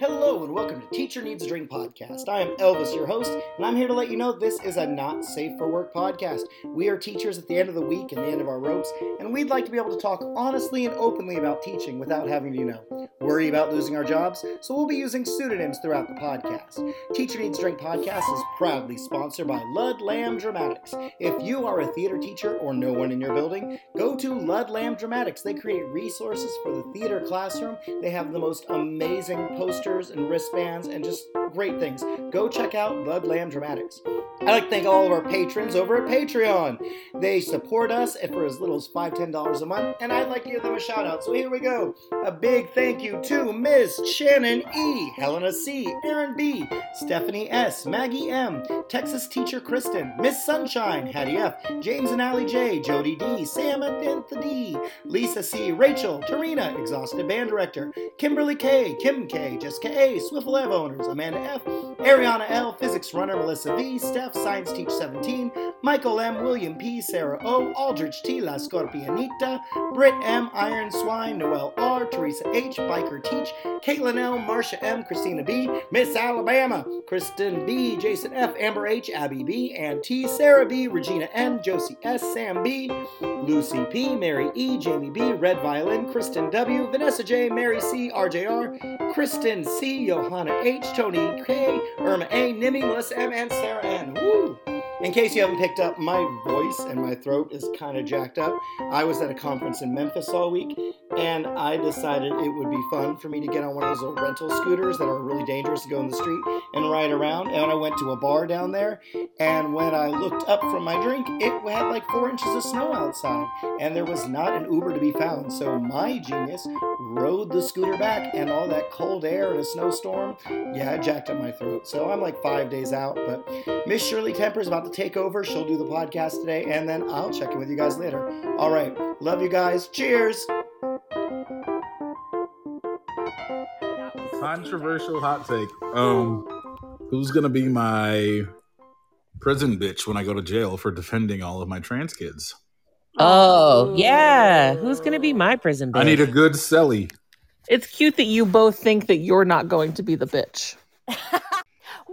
Hello and welcome to Teacher Needs a Drink podcast. I am Elvis, your host, and I'm here to let you know this is a not safe for work podcast. We are teachers at the end of the week and the end of our ropes, and we'd like to be able to talk honestly and openly about teaching without having to, you know, worry about losing our jobs. So we'll be using pseudonyms throughout the podcast. Teacher Needs a Drink podcast is proudly sponsored by Ludlam Dramatics. If you are a theater teacher or no one in your building, go to Ludlam Dramatics. They create resources for the theater classroom. They have the most amazing and wristbands and just great things. Go check out Ludlam Dramatics. I'd like to thank all of our patrons over at Patreon. They support us for as little as $5, $10 a month, and I'd like to give them a shout out. So here we go. A big thank you to Miss Shannon E., Helena C., Aaron B., Stephanie S., Maggie M., Texas teacher Kristen, Miss Sunshine, Hattie F., James and Allie J., Jody D., Sam and D., Lisa C., Rachel, Tarina, Exhausted Band Director, Kimberly K., Kim K., Jessica A., Swiffle Ev Owners, Amanda F., Ariana L., Physics Runner, Melissa V., Steph, Science Teach 17, Michael M., William P., Sarah O., Aldrich T., La Scorpianita, Britt M., Iron Swine, Noel R., Teresa H., Biker Teach, Caitlin L., Marcia M., Christina B., Miss Alabama, Kristen B., Jason F., Amber H., Abby B., Ann T., Sarah B., Regina N., Josie S., Sam B., Lucy P., Mary E., Jamie B., Red Violin, Kristen W., Vanessa J., Mary C., RJR, Kristen C., Johanna H., Tony K., Irma A., Nimi, Melissa M., and Sarah N. Woo! In case you haven't picked up, my voice and my throat is kind of jacked up. I was at a conference in Memphis all week, and I decided it would be fun for me to get on one of those little rental scooters that are really dangerous to go in the street and ride around. And I went to a bar down there, and when I looked up from my drink, it had like four inches of snow outside, and there was not an Uber to be found. So my genius rode the scooter back, and all that cold air and a snowstorm, yeah, jacked up my throat. So I'm like five days out, but Miss Shirley Temper's about to take over. She'll do the podcast today, and then I'll check in with you guys later. All right. Love you guys. Cheers. Controversial hot take. Um, who's gonna be my prison bitch when I go to jail for defending all of my trans kids? Oh, yeah. Who's going to be my prison bitch? I need a good celly. It's cute that you both think that you're not going to be the bitch.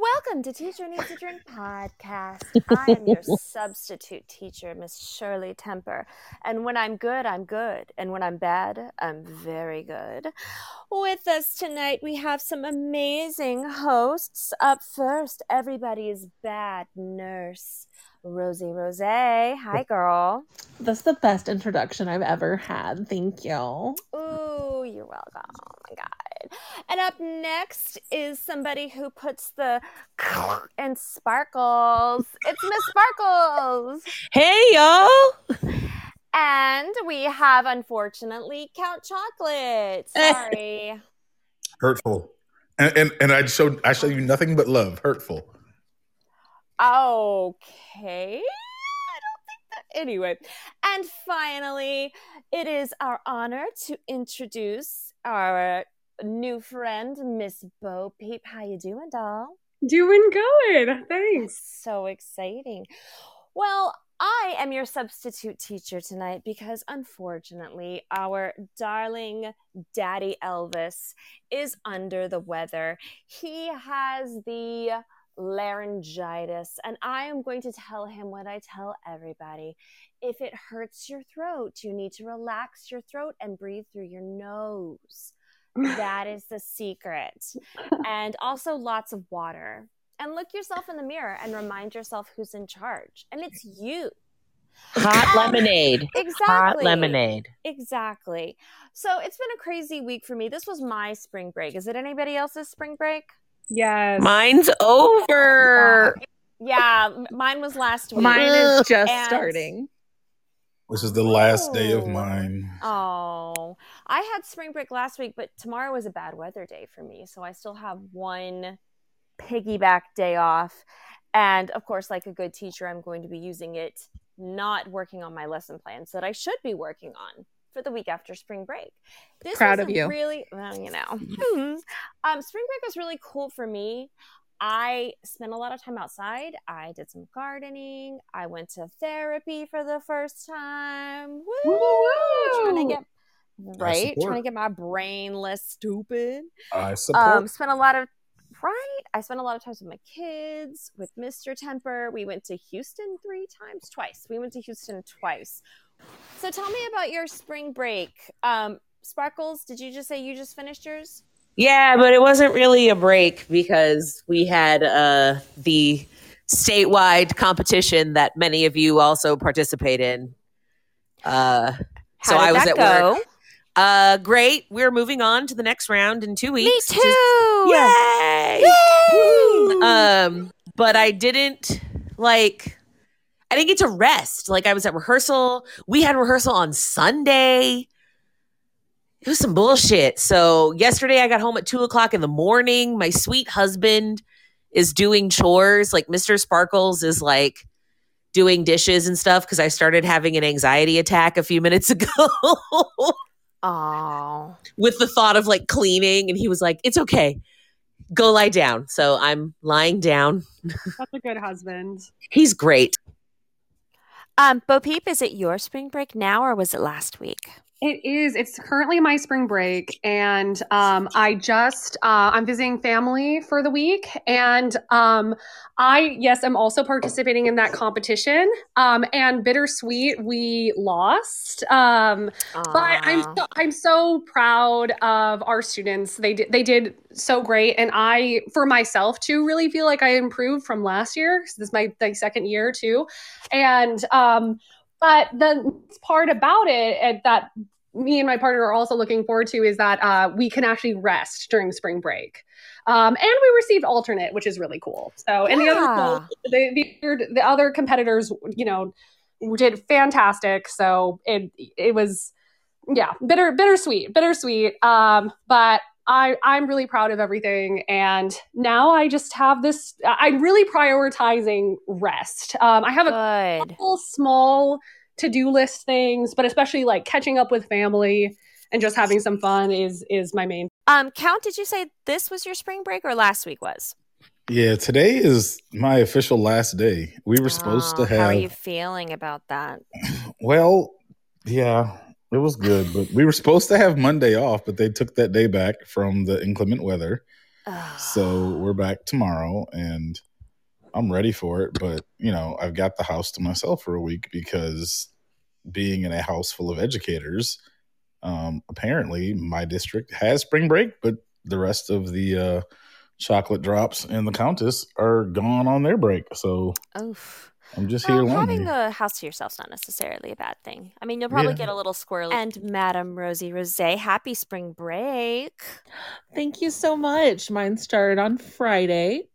Welcome to Teacher Needs a Drink podcast. I am your substitute teacher, Miss Shirley Temper. And when I'm good, I'm good. And when I'm bad, I'm very good. With us tonight, we have some amazing hosts. Up first, everybody's bad nurse, Rosie Rose. Hi, girl. That's the best introduction I've ever had. Thank you. Ooh, you're welcome. Oh my God. And up next is somebody who puts the and sparkles. It's Miss Sparkles. Hey, y'all. And we have, unfortunately, Count Chocolate. Sorry. Hurtful. And and, and I show I show you nothing but love. Hurtful. Okay. I don't think that. Anyway. And finally, it is our honor to introduce our new friend, Miss Bo Peep. How you doing, doll? Doing good. Thanks. So exciting. Well, I am your substitute teacher tonight because unfortunately, our darling daddy Elvis is under the weather. He has the laryngitis, and I am going to tell him what I tell everybody. If it hurts your throat, you need to relax your throat and breathe through your nose. That is the secret. And also lots of water. And look yourself in the mirror and remind yourself who's in charge. And it's you. Hot lemonade. Exactly. Hot lemonade. Exactly. So it's been a crazy week for me. This was my spring break. Is it anybody else's spring break? Yes. Mine's over. Yeah, m- mine was last week. Mine is just And- starting. This is the last day of mine. Oh, I had spring break last week, but tomorrow was a bad weather day for me. So I still have one piggyback day off. And of course, like a good teacher, I'm going to be using it, not working on my lesson plans that I should be working on for the week after spring break. This Proud of you. Really, well, you know, hmm. um, spring break was really cool for me. I spent a lot of time outside. I did some gardening. I went to therapy for the first time. Woo! Woo! Trying to get right? Trying to get my brain less stupid. I support. Um, spent a lot of right. I spent a lot of times with my kids, with Mr. Temper. We went to Houston three times, twice. We went to Houston twice. So tell me about your spring break. Um, Sparkles, did you just say you just finished yours? Yeah, but it wasn't really a break because we had uh, the statewide competition that many of you also participate in. Uh, How so did I was that at go? work. Uh, great. We're moving on to the next round in two weeks. Me too. is- Yay! Yay! Um, but I didn't like. I didn't get to rest. Like I was at rehearsal. We had rehearsal on Sunday. It was some bullshit. So yesterday I got home at two o'clock in the morning. My sweet husband is doing chores. Like Mr. Sparkles is like doing dishes and stuff because I started having an anxiety attack a few minutes ago. Oh, with the thought of like cleaning and he was like it's okay. Go lie down. So i'm lying down. That's a good husband. he's great. Um, Bo Peep, is it your spring break now or was it last week? It is. It's currently my spring break, and um, I just uh, I'm visiting family for the week, and um, I yes, I'm also participating in that competition. Um, and bittersweet, we lost. Um, but I'm so, I'm so proud of our students. They did they did so great, and I for myself too really feel like I improved from last year. This is my like second year too, and um, but the part about it that me and my partner are also looking forward to is that uh, we can actually rest during spring break. Um, and we received alternate, which is really cool. So, and the other the, the the other competitors, you know, did fantastic. So it it was yeah, bitter bittersweet, bittersweet. Um, but I I'm really proud of everything, and now I just have this. I'm really prioritizing rest. Um, I have a Good. couple small to-do list things, but especially like catching up with family and just having some fun is is my main. Um, Count, did you say this was your spring break or last week was? yeah, today is my official last day. We were supposed to have. How are you feeling about that? Well, yeah, it was good, but we were supposed to have Monday off, but they took that day back from the inclement weather. So we're back tomorrow and I'm ready for it. But, you know, I've got the house to myself for a week because being in a house full of educators, um, apparently my district has spring break, but the rest of the uh, chocolate drops and the countess are gone on their break. So Oof. I'm just here Well, alone. having here. the house to yourself's not necessarily a bad thing. I mean, you'll probably Yeah. get a little squirrely. And Madame Rosie Rose, happy spring break. Thank you so much. Mine started on Friday.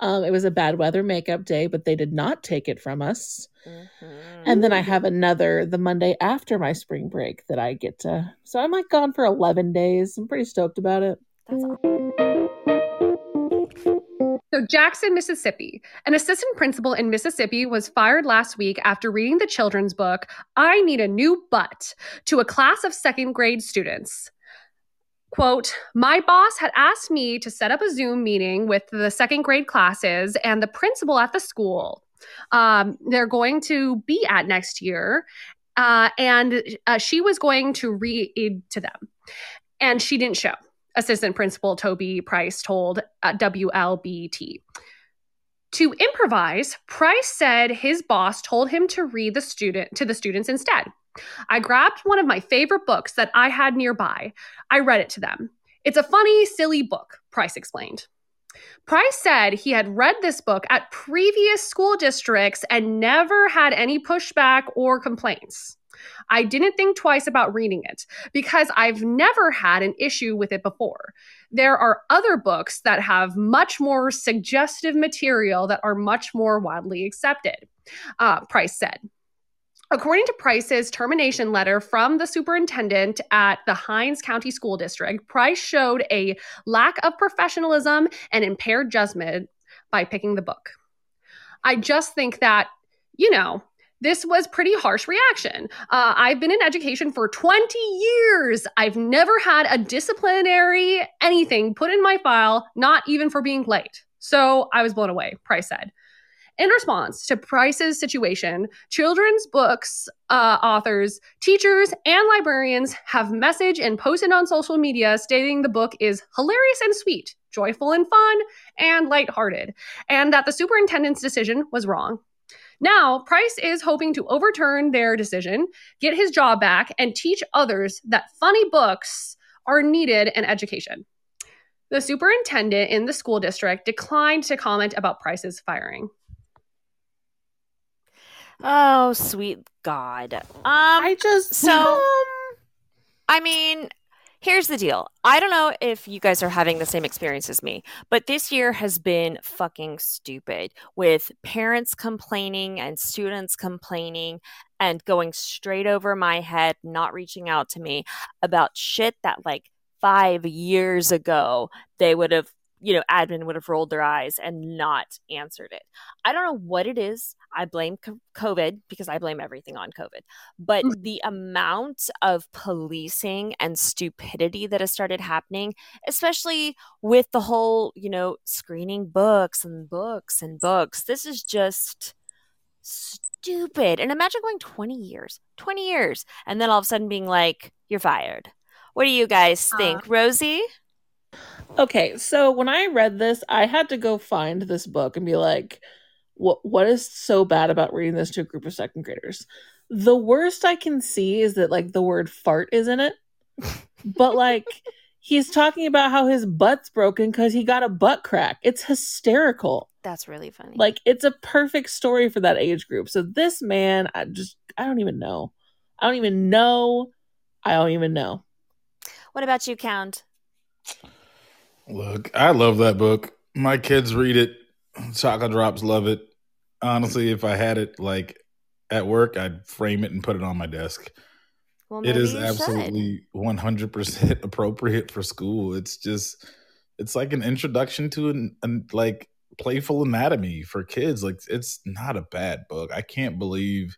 Um, it was a bad weather makeup day, but they did not take it from us. Mhm. And then I have another the Monday after my spring break that I get to. So I'm like gone for 11 days. I'm pretty stoked about it. That's awesome. So, Jackson, Mississippi. An assistant principal in Mississippi was fired last week after reading the children's book, I Need a New Butt, to a class of second grade students. Quote, my boss had asked me to set up a Zoom meeting with the second grade classes and the principal at the school. Um, they're going to be at next year. Uh, and uh, she was going to read to them. And she didn't show assistant principal Toby Price told uh, WLBT. To improvise, Price said his boss told him to read the student to the students instead. I grabbed one of my favorite books that I had nearby. I read it to them. It's a funny, silly book, Price explained. Price said he had read this book at previous school districts and never had any pushback or complaints. I didn't think twice about reading it because I've never had an issue with it before. There are other books that have much more suggestive material that are much more widely accepted, uh, Price said. According to Price's termination letter from the superintendent at the Hinds County School District, Price showed a lack of professionalism and impaired judgment by picking the book. I just think that, you know, this was pretty harsh reaction. Uh, I've been in education for 20 years. I've never had a disciplinary anything put in my file, not even for being late. So I was blown away, Price said. In response to Price's situation, children's books uh, authors, teachers, and librarians have messaged and posted on social media stating the book is hilarious and sweet, joyful and fun, and lighthearted, and that the superintendent's decision was wrong. Now, Price is hoping to overturn their decision, get his job back, and teach others that funny books are needed in education. The superintendent in the school district declined to comment about Price's firing. Oh, sweet God. Um, I just so, I mean, here's the deal. I don't know if you guys are having the same experience as me, but this year has been fucking stupid with parents complaining and students complaining and going straight over my head, not reaching out to me about shit that like five years ago they would have you know, admin would have rolled their eyes and not answered it. I don't know what it is. I blame COVID because I blame everything on COVID. But mm. the amount of policing and stupidity that has started happening, especially with the whole, you know, screening books and books and books, this is just stupid. And imagine going 20 years, 20 years, and then all of a sudden being like, you're fired. What do you guys think, uh, Rosie? Okay, so when I read this, I had to go find this book and be like, what what is so bad about reading this to a group of second graders? The worst I can see is that like the word fart is in it. but like he's talking about how his butt's broken because he got a butt crack. It's hysterical. That's really funny. Like it's a perfect story for that age group. So this man, I just I don't even know. I don't even know. I don't even know. What about you, Count? Look, I love that book. My kids read it. Chocolate drops love it. Honestly, if I had it like at work, I'd frame it and put it on my desk. Well, it is absolutely hundred percent appropriate for school. It's just, it's like an introduction to an, an like playful anatomy for kids. Like it's not a bad book. I can't believe,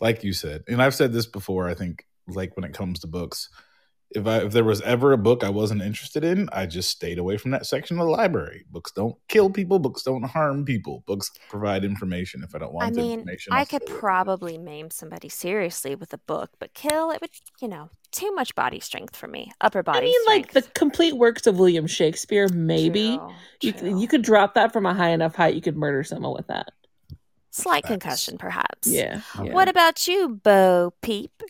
like you said, and I've said this before. I think like when it comes to books, if I if there was ever a book I wasn't interested in, I just stayed away from that section of the library. Books don't kill people. Books don't harm people. Books provide information. If I don't want I mean, information, I could probably maim somebody seriously with a book, but kill it would, you know, too much body strength for me. Upper body. I mean, strength. like the complete works of William Shakespeare. Maybe true, you true. you could drop that from a high enough height. You could murder someone with that. Slight That's, concussion, perhaps. Yeah, yeah. What about you, Bo Peep?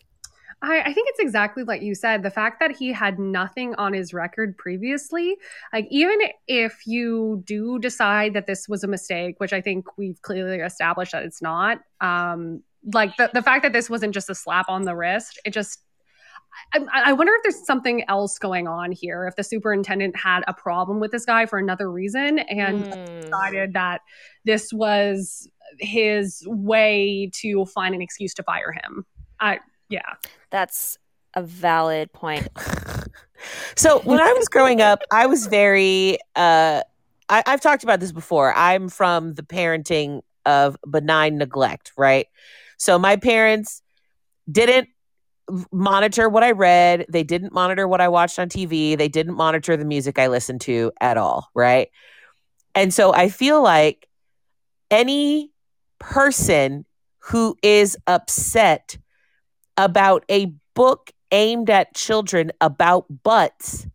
I, I think it's exactly like you said. The fact that he had nothing on his record previously, like even if you do decide that this was a mistake, which I think we've clearly established that it's not, um, like the, the fact that this wasn't just a slap on the wrist, it just I, I, wonder if there's something else going on here. If the superintendent had a problem with this guy for another reason and mm. decided that this was his way to find an excuse to fire him. I yeah. That's a valid point. so when I was growing up, I was very uh I, I've talked about this before. I'm from the parenting of benign neglect, right? So my parents didn't monitor what I read. They didn't monitor what I watched on TV. They didn't monitor the music I listened to at all, right? And so I feel like any person who is upset about a book aimed at children about butts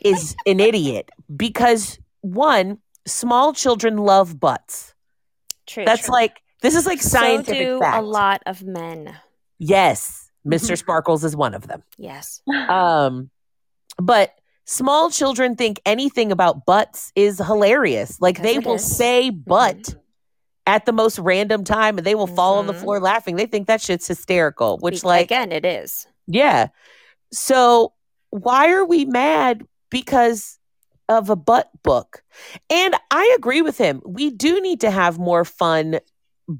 is an idiot because one, small children love butts. True. That's true. like this is like scientific so do fact. a lot of men. Yes, Mr. Sparkles is one of them. Yes. Um, but small children think anything about butts is hilarious. Like they will is. say butt. Mm-hmm at the most random time and they will fall mm-hmm. on the mm-hmm. floor laughing. They think that shit's hysterical, which like again it is. Yeah. So why are we mad because of a butt book? And I agree with him. We do need to have more fun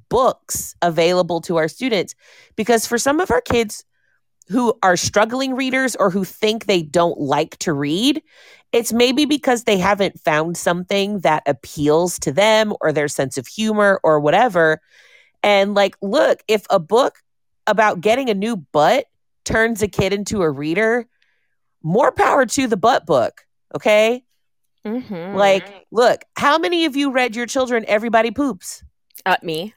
books available to our students because for some of our kids who are struggling readers or who think they don't like to read, it's maybe because they haven't found something that appeals to them or their sense of humor or whatever. And like, look, if a book about getting a new butt turns a kid into a reader, more power to the butt book. Okay. Mm-hmm. Like, look, how many of you read your children Everybody Poops? Uh, me.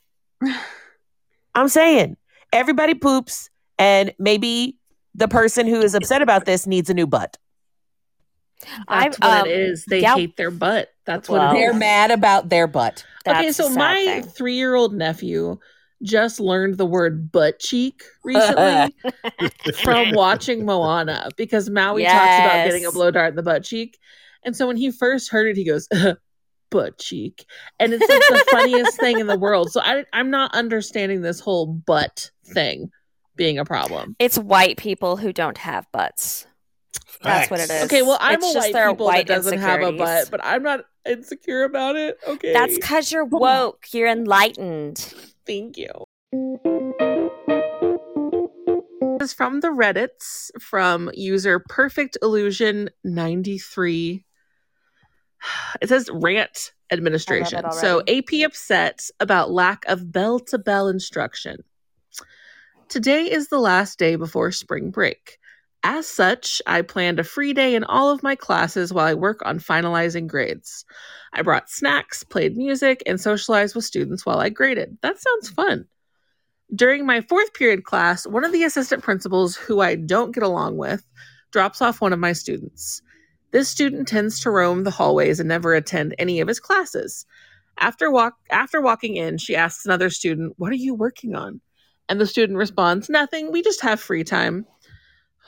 I'm saying everybody poops, and maybe the person who is upset about this needs a new butt. I- That's what um, it is. They yeah. hate their butt. That's Well, what it They're mad about their butt. okay, so my three year old nephew just learned the word butt cheek recently from watching Moana because Maui talks about getting a blow dart in the butt cheek. And so when he first heard it, he goes, butt cheek. And it's like the funniest thing in the world. So I, I'm not understanding this whole butt thing being a problem. It's white people who don't have butts. That's what it is. Okay, well, I'm It's a just white their people white that doesn't have a butt, but I'm not insecure about it. Okay. That's because you're woke. You're enlightened. Thank you. This is from the Reddits from user Perfect Illusion 93. It says rant administration. So. AP upset about lack of bell to bell instruction. Today is the last day before spring break. As such, I planned a free day in all of my classes while I work on finalizing grades. I brought snacks, played music, and socialized with students while I graded. That sounds fun. During my fourth period class, one of the assistant principals who I don't get along with drops off one of my students. This student tends to roam the hallways and never attend any of his classes. After walk after walking in, she asks another student, "What are you working on?" And the student responds, "Nothing. We just have free time."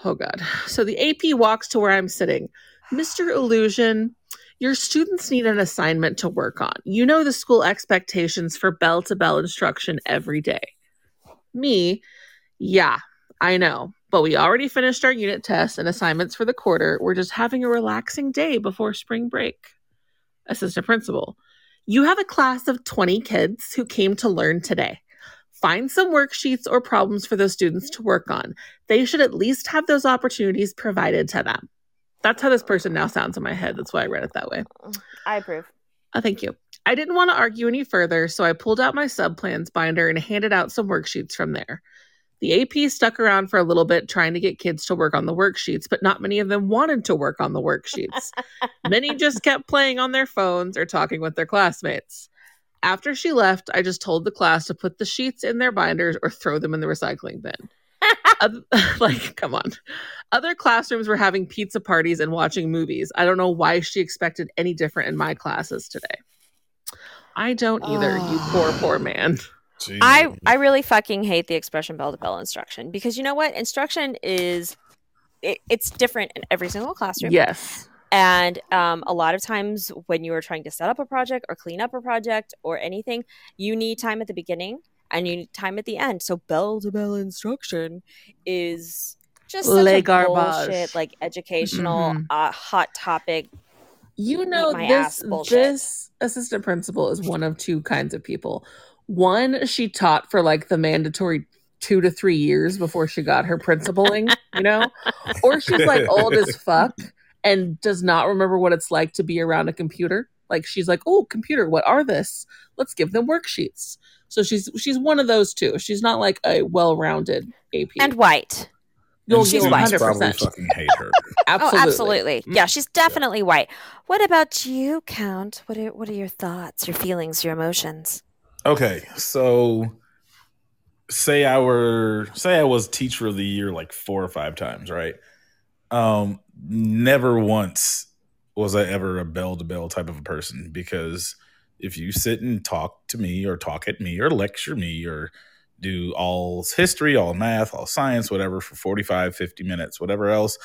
Oh god. So the AP walks to where I'm sitting. Mr. Illusion, your students need an assignment to work on. You know the school expectations for bell to bell instruction every day. Me, yeah, I know. But we already finished our unit tests and assignments for the quarter. We're just having a relaxing day before spring break. Assistant principal, you have a class of 20 kids who came to learn today. Find some worksheets or problems for those students to work on. They should at least have those opportunities provided to them. That's how this person now sounds in my head. That's why I read it that way. I approve. Oh, thank you. I didn't want to argue any further, so I pulled out my subplans binder and handed out some worksheets from there. The AP stuck around for a little bit trying to get kids to work on the worksheets, but not many of them wanted to work on the worksheets. many just kept playing on their phones or talking with their classmates. After she left, I just told the class to put the sheets in their binders or throw them in the recycling bin. Oth- like, come on. Other classrooms were having pizza parties and watching movies. I don't know why she expected any different in my classes today. I don't either, you poor, poor ah. man. I I really fucking hate the expression bell to bell instruction because you know what? Instruction is it, it's different in every single classroom. Yes. And um, a lot of times when you are trying to set up a project or clean up a project or anything, you need time at the beginning and you need time at the end. So bell to bell instruction is just such Le a garbage. bullshit, like educational, Mhm. uh, hot topic. You know, this, this assistant principal is one of two kinds of people. One, she taught for like the mandatory two to three years before she got her principaling, you know? Or she's like old as fuck and does not remember what it's like to be around a computer. Like she's like, oh, computer, what are this? Let's give them worksheets. So she's she's one of those two. She's not like a well-rounded AP. And white. You'll she's get white. 100%. probably fucking hate her. absolutely. Oh, absolutely. Mm. Yeah, she's definitely white. What about you, Count? What are what are your thoughts, your feelings, your emotions? Okay, so say I were say I was teacher of the year like four or five times, right? Um, never once was I ever a bell to bell type of a person because if you sit and talk to me or talk at me or lecture me or do all history, all math, all science, whatever for 45, 50 minutes, whatever else,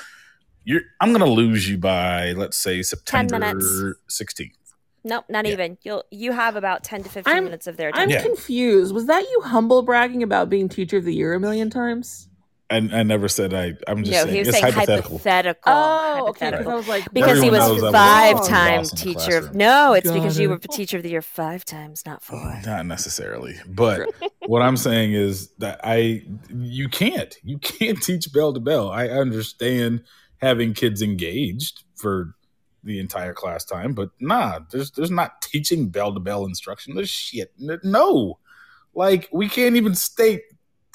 you're I'm gonna lose you by let's say September minutes. 16th. Nope, not Yeah. even. You'll you have about ten to 15 I'm- minutes of their time. I'm. Yeah. confused. Was that you humble bragging about being teacher of the year a million times? I, I never said I. I'm just no, saying he was it's saying hypothetical. hypothetical. Oh, okay. Because. I was like, Because he Everyone was was five the time boss in the teacher of. No, it's Got because you it. were teacher of the year five times, not four. Not necessarily, but what I'm saying is that I you can't you can't teach bell to bell. I understand having kids engaged for the entire class time, but nah, there's there's not teaching bell to bell instruction. There's shit. No, like we can't even stay.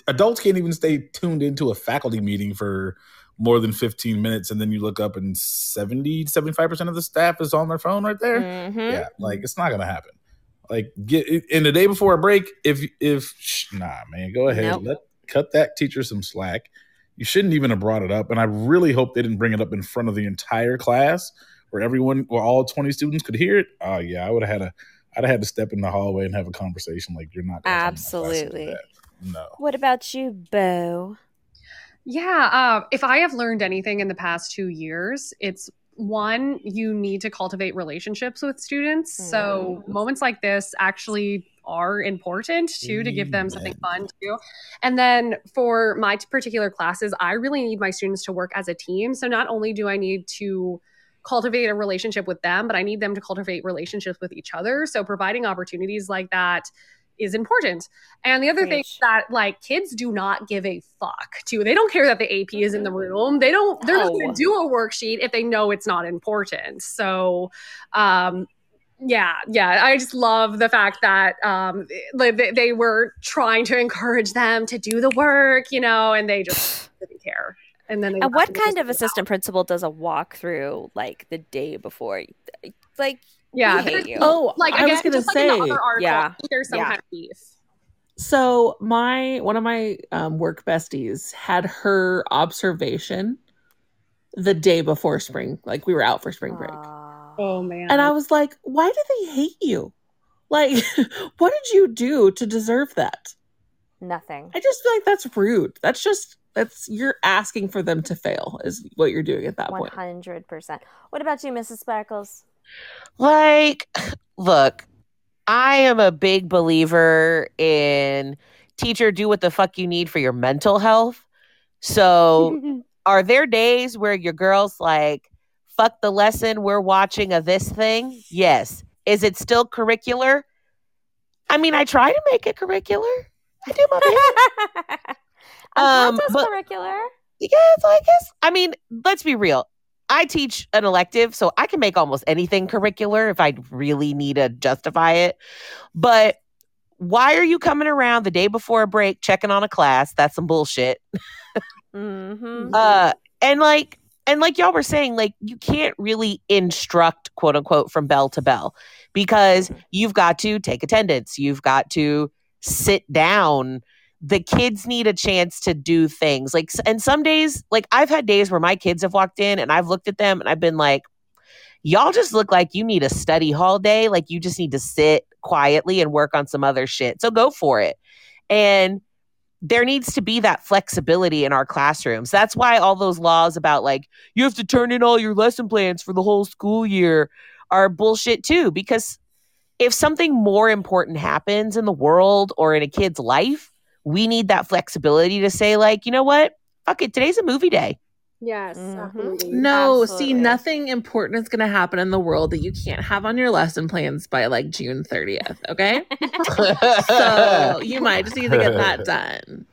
Adults can't even stay tuned into a faculty meeting for more than 15 minutes, and then you look up and 70 75 percent of the staff is on their phone right there. Mhm. Yeah, like it's not gonna happen. Like get in the day before a break. If if nah, man, go ahead. Nope. Let cut that teacher some slack. You shouldn't even have brought it up. And I really hope they didn't bring it up in front of the entire class where everyone, where all twenty students could hear it. Oh yeah, I would have had a. I'd have had to step in the hallway and have a conversation. Like you're not gonna come to my class Absolutely. That. No. What about you, Bo? Yeah, uh, if I have learned anything in the past two years, it's one, you need to cultivate relationships with students. So moments like this actually are important too to give them something fun to do. And then for my particular classes, I really need my students to work as a team. So not only do I need to cultivate a relationship with them, but I need them to cultivate relationships with each other. So providing opportunities like that is important. And the other thing that like kids do not give a fuck to. They don't care that the AP is in the room. They don't they're not going to do a worksheet if they know it's not important. So um yeah, yeah. I just love the fact that um, like, they, they were trying to encourage them to do the work, you know, and they just didn't care. And then, And what kind of assistant principal does a walkthrough like the day before? Like, Yeah, we hate you. Oh, Like I again, was gonna just like say, article, Yeah. I think there's some Yeah. kind of beef. So my one of my um, work besties had her observation the day before spring, like we were out for spring break, Aw. Oh man. and I was like, "Why do they hate you? Like, what did you do to deserve that?" nothing. I just feel like that's rude. That's just that's you're asking for them to fail is what you're doing at that One point. hundred percent. What about you, Mrs. Sparkles? Like, look, I am a big believer in teacher, do what the fuck you need for your mental health. So, are there days where your girl's like, fuck the lesson, we're watching a this thing? Yes. Is it still curricular? I mean, I try to make it curricular. I do my best. um, but- curricular. Yeah, so I guess. I mean, let's be real. I teach an elective, so I can make almost anything curricular if I really need to justify it. But why are you coming around the day before a break checking on a class? That's some bullshit. Mm-hmm. Uh, and like, and like y'all were saying, like you can't really instruct, quote unquote, from bell to bell because you've got to take attendance. You've got to sit down. The kids need a chance to do things. Like, and some days, like I've had days where my kids have walked in and I've looked at them and I've been like, y'all just look like you need a study hall day. Like you just need to sit quietly and work on some other shit. So go for it. And there needs to be that flexibility in our classrooms. That's why all those laws about like you have to turn in all your lesson plans for the whole school year are bullshit too. Because if something more important happens in the world or in a kid's life, we need that flexibility to say, like, you know what? Fuck it. Today's a movie day. yes, Mhm. absolutely. No, see, nothing important is going to happen in the world that you can't have on your lesson plans by like June 30th, okay? so you might just need to get that done.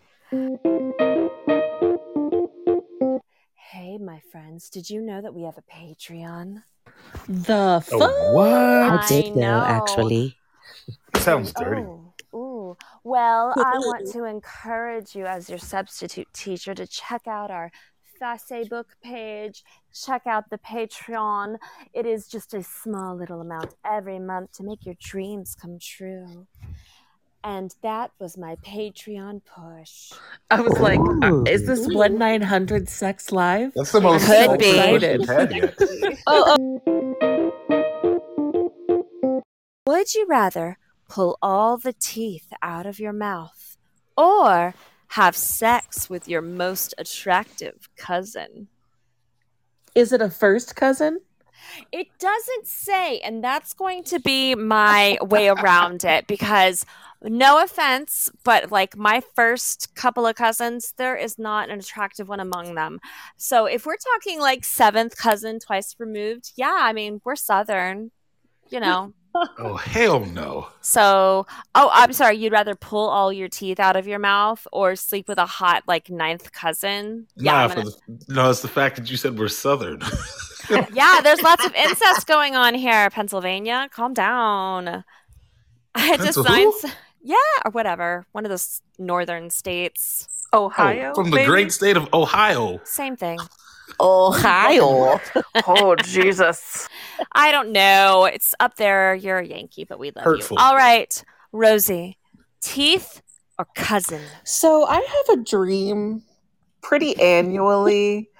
Hey, my friends, did you know that we have a Patreon? The fuck? Oh, what? I did know, actually. Sounds dirty. Oh, ooh. Well, I want to encourage you as your substitute teacher to check out our Facebook page, check out the Patreon. It is just a small little amount every month to make your dreams come true. And that was my Patreon push. I was like, uh, Ooh. is this 1 900 Sex Live? That's the most Could awkward be. question we've had yet. Oh, Would you rather pull all the teeth out of your mouth or have sex with your most attractive cousin? Is it a first cousin? It doesn't say, and that's going to be my way around it because no offense, but like my first couple of cousins, there is not an attractive one among them. So if we're talking like seventh cousin, twice removed, yeah, I mean, we're Southern, you know. Oh hell no! So, oh, I'm sorry, you'd rather pull all your teeth out of your mouth or sleep with a hot like ninth cousin? nah, I'm gonna- the, no, it's the fact that you said we're southern. yeah, there's lots of incest going on here, Pennsylvania. Calm down. I had to Pencil sign, who? s- yeah, or whatever, one of those northern states. Ohio? Oh, from the baby? great state of Ohio. Same thing. Ohio. oh Jesus. I don't know. It's up there. You're a Yankee, but we love Hurtful. you. All right, Rosie. Teeth or cousin? So I have a dream pretty annually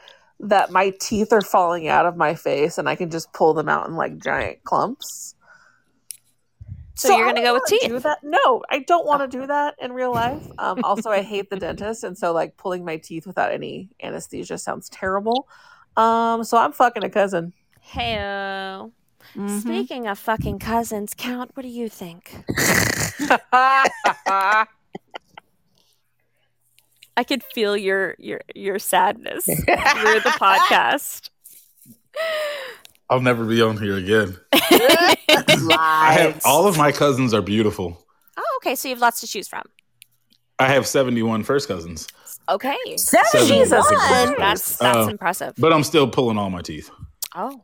that my teeth are falling out of my face and I can just pull them out in like giant clumps. So you're gonna go with teeth? That. No, I don't want to do that in real life. Um, also, I hate the dentist, and so like pulling my teeth without any anesthesia sounds terrible. Um, so I'm fucking a cousin. Heyo. Mhm. Speaking of fucking cousins, Count, what do you think? I could feel your your your sadness through the podcast. I'll never be on here again. I have all of my cousins are beautiful. Oh, okay. So you have lots to choose from. I have 71 first cousins, Okay. Jesus. That's that's Uh, impressive. but I'm still pulling all my teeth. Oh.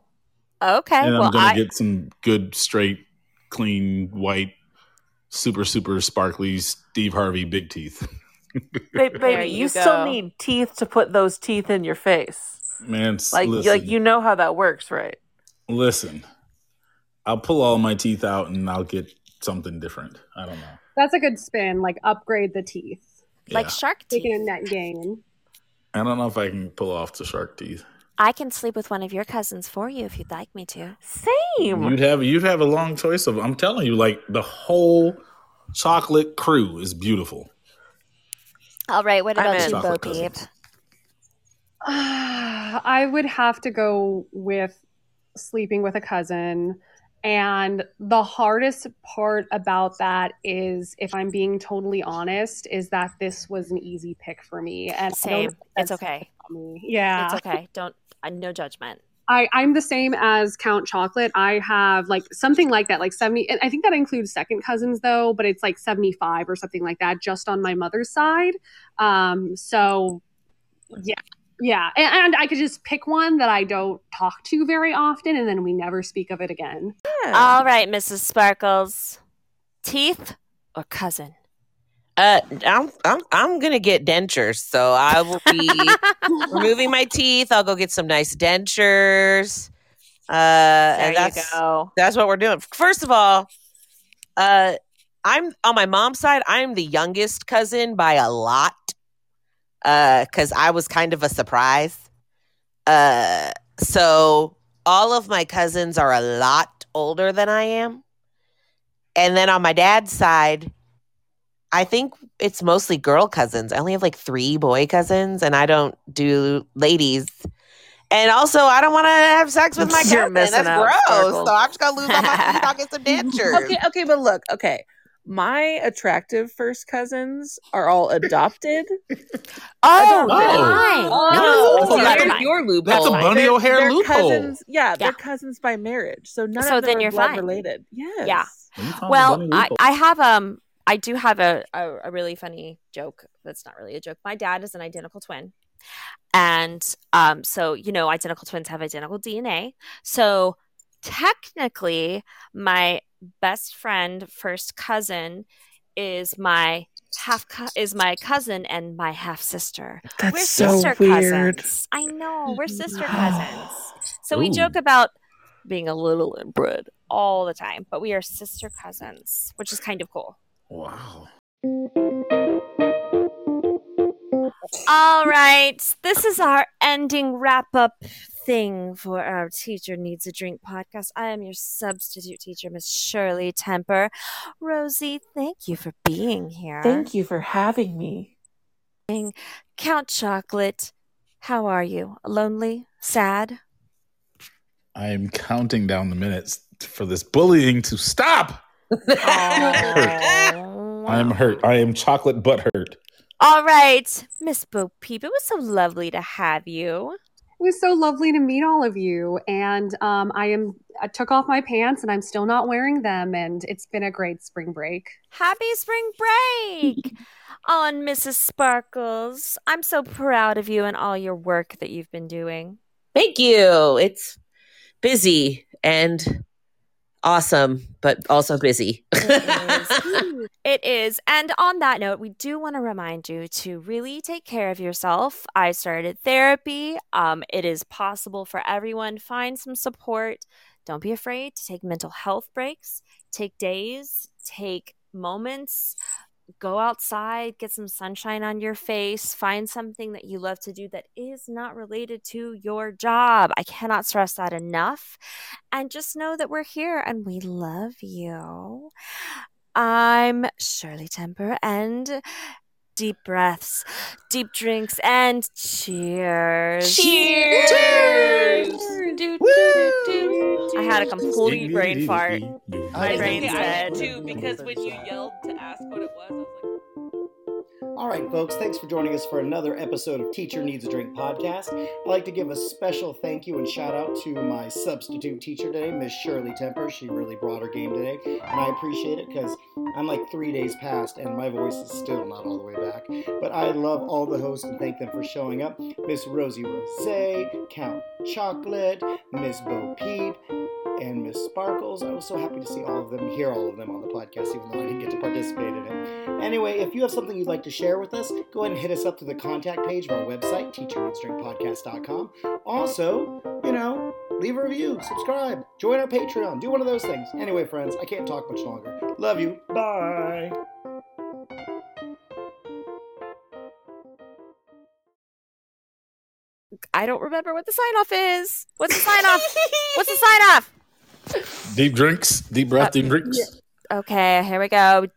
Okay. And well, I'm gonna get some good, straight, clean, white, super, super sparkly Steve Harvey big teeth. Ba- There baby, you you, still need teeth to put those teeth in your face. Man, Like, listen, like you know how that works, right? Listen. I'll pull all my teeth out and I'll get something different. I don't know. That's a good spin. Like upgrade the teeth. like Yeah. shark Taking a teeth. net gain. I don't know if I can pull off the shark teeth. I can sleep with one of your cousins for you if you'd like me to. Same. You'd have you'd have a long choice of. I'm telling you, like the whole chocolate crew is beautiful. All right. What about in. you, Bo Chocolate Peep? cousins. I would have to go with sleeping with a cousin. And the hardest part about that is, if I'm being totally honest, is that this was an easy pick for me. And Same. It's okay. Yeah. It's okay. Don't. Uh, no judgment. I, I'm the same as Count Chocolate. I have like something like that, like 70. And I think that includes second cousins though, but it's like 75 or something like that just on my mother's side. Um, so yeah. Yeah. And, and I could just pick one that I don't talk to very often and then we never speak of it again. All right, Mrs. Sparkles. Teeth or cousin? Uh, I'm I'm I'm gonna get dentures, so I will be removing my teeth. I'll go get some nice dentures. Uh, There and you go. that's what we're doing. First of all, uh, I'm on my mom's side. I'm the youngest cousin by a lot. Uh, because I was kind of a surprise. Uh, so all of my cousins are a lot older than I am. And then on my dad's side, I think it's mostly girl cousins. I only have like three boy cousins, and I don't do ladies. And also, I don't want to have sex with my You're cousin. That's gross. So I'm just gonna lose all my teeth. I'll get some dentures. Okay, okay, but look, okay. My attractive first cousins are all adopted. Oh, Oh. fine. Oh. No, no, Oh, no, that's a- your loophole. That's a bunny They're- O'Hare they're loophole. Cousins, yeah, Yeah. they're cousins by marriage. So none So of them then are you're blood fine. related. Yes. Yeah. You found a Well, I. I have um I do have a, a a really funny joke. That's not really a joke. My dad is an identical twin. And um so you know identical twins have identical DNA. So technically my best friend first cousin is my half co- is my cousin and my half sister. That's we're so sister weird. cousins. I know, we're sister cousins. So we joke about being a little inbred all the time, but we are sister cousins, which is kind of cool. wow. All right, this is our ending wrap up thing for our Teacher Needs a Drink podcast. I am your substitute teacher, Miss Shirley Temper. Rosie, thank you for being here. Thank you for having me. Count Chocolate, how are you? Lonely? Sad? I am counting down the minutes for this bullying to stop. Oh. I am hurt. I am chocolate butt hurt. All right, Miss Bo Peep, it was so lovely to have you. It was so lovely to meet all of you. And um, I am I took off my pants and I'm still not wearing them. And it's been a great spring break. Happy spring break! on Mrs. Sparkles, I'm so proud of you and all your work that you've been doing. Thank you. It's busy and awesome, but also busy. It is. And on that note, we do want to remind you to really take care of yourself. I started therapy. Um, it is possible for everyone. Find some support. Don't be afraid to take mental health breaks, take days, take moments go outside, get some sunshine on your face, find something that you love to do that is not related to your job. I cannot stress that enough. And just know that we're here and we love you. I'm Shirley Temper and deep breaths, deep drinks, and cheers. Cheers! Cheers! Do, do, do, do. I had a complete brain fart. My It's brain okay, I said- too because when you yelled to ask what it was, I was like, All right, folks, thanks for joining us for another episode of Teacher Needs a Drink podcast. I'd like to give a special thank you and shout out to my substitute teacher today, Miss Shirley Temper. She really brought her game today, and I appreciate it because I'm like three days past and my voice is still not all the way back. But I love all the hosts and thank them for showing up Miss Rosie Rose, Count Chocolate, Miss Bo Peep, and Miss Sparkles. I was so happy to see all of them hear all of them on the podcast, even though I didn't get to participate in it. Anyway, if you have something you'd like to share with us, go ahead and hit us up through the contact page of our website, teacherneedsdrinkpodcast.com. Also, you know, leave a review, subscribe, join our Patreon, do one of those things. Anyway, friends, I can't talk much longer. Love you. Bye. I don't remember what the sign off is. What's the sign off? What's the sign off? Deep drinks, deep breath, uh, deep drinks. Okay, here we go.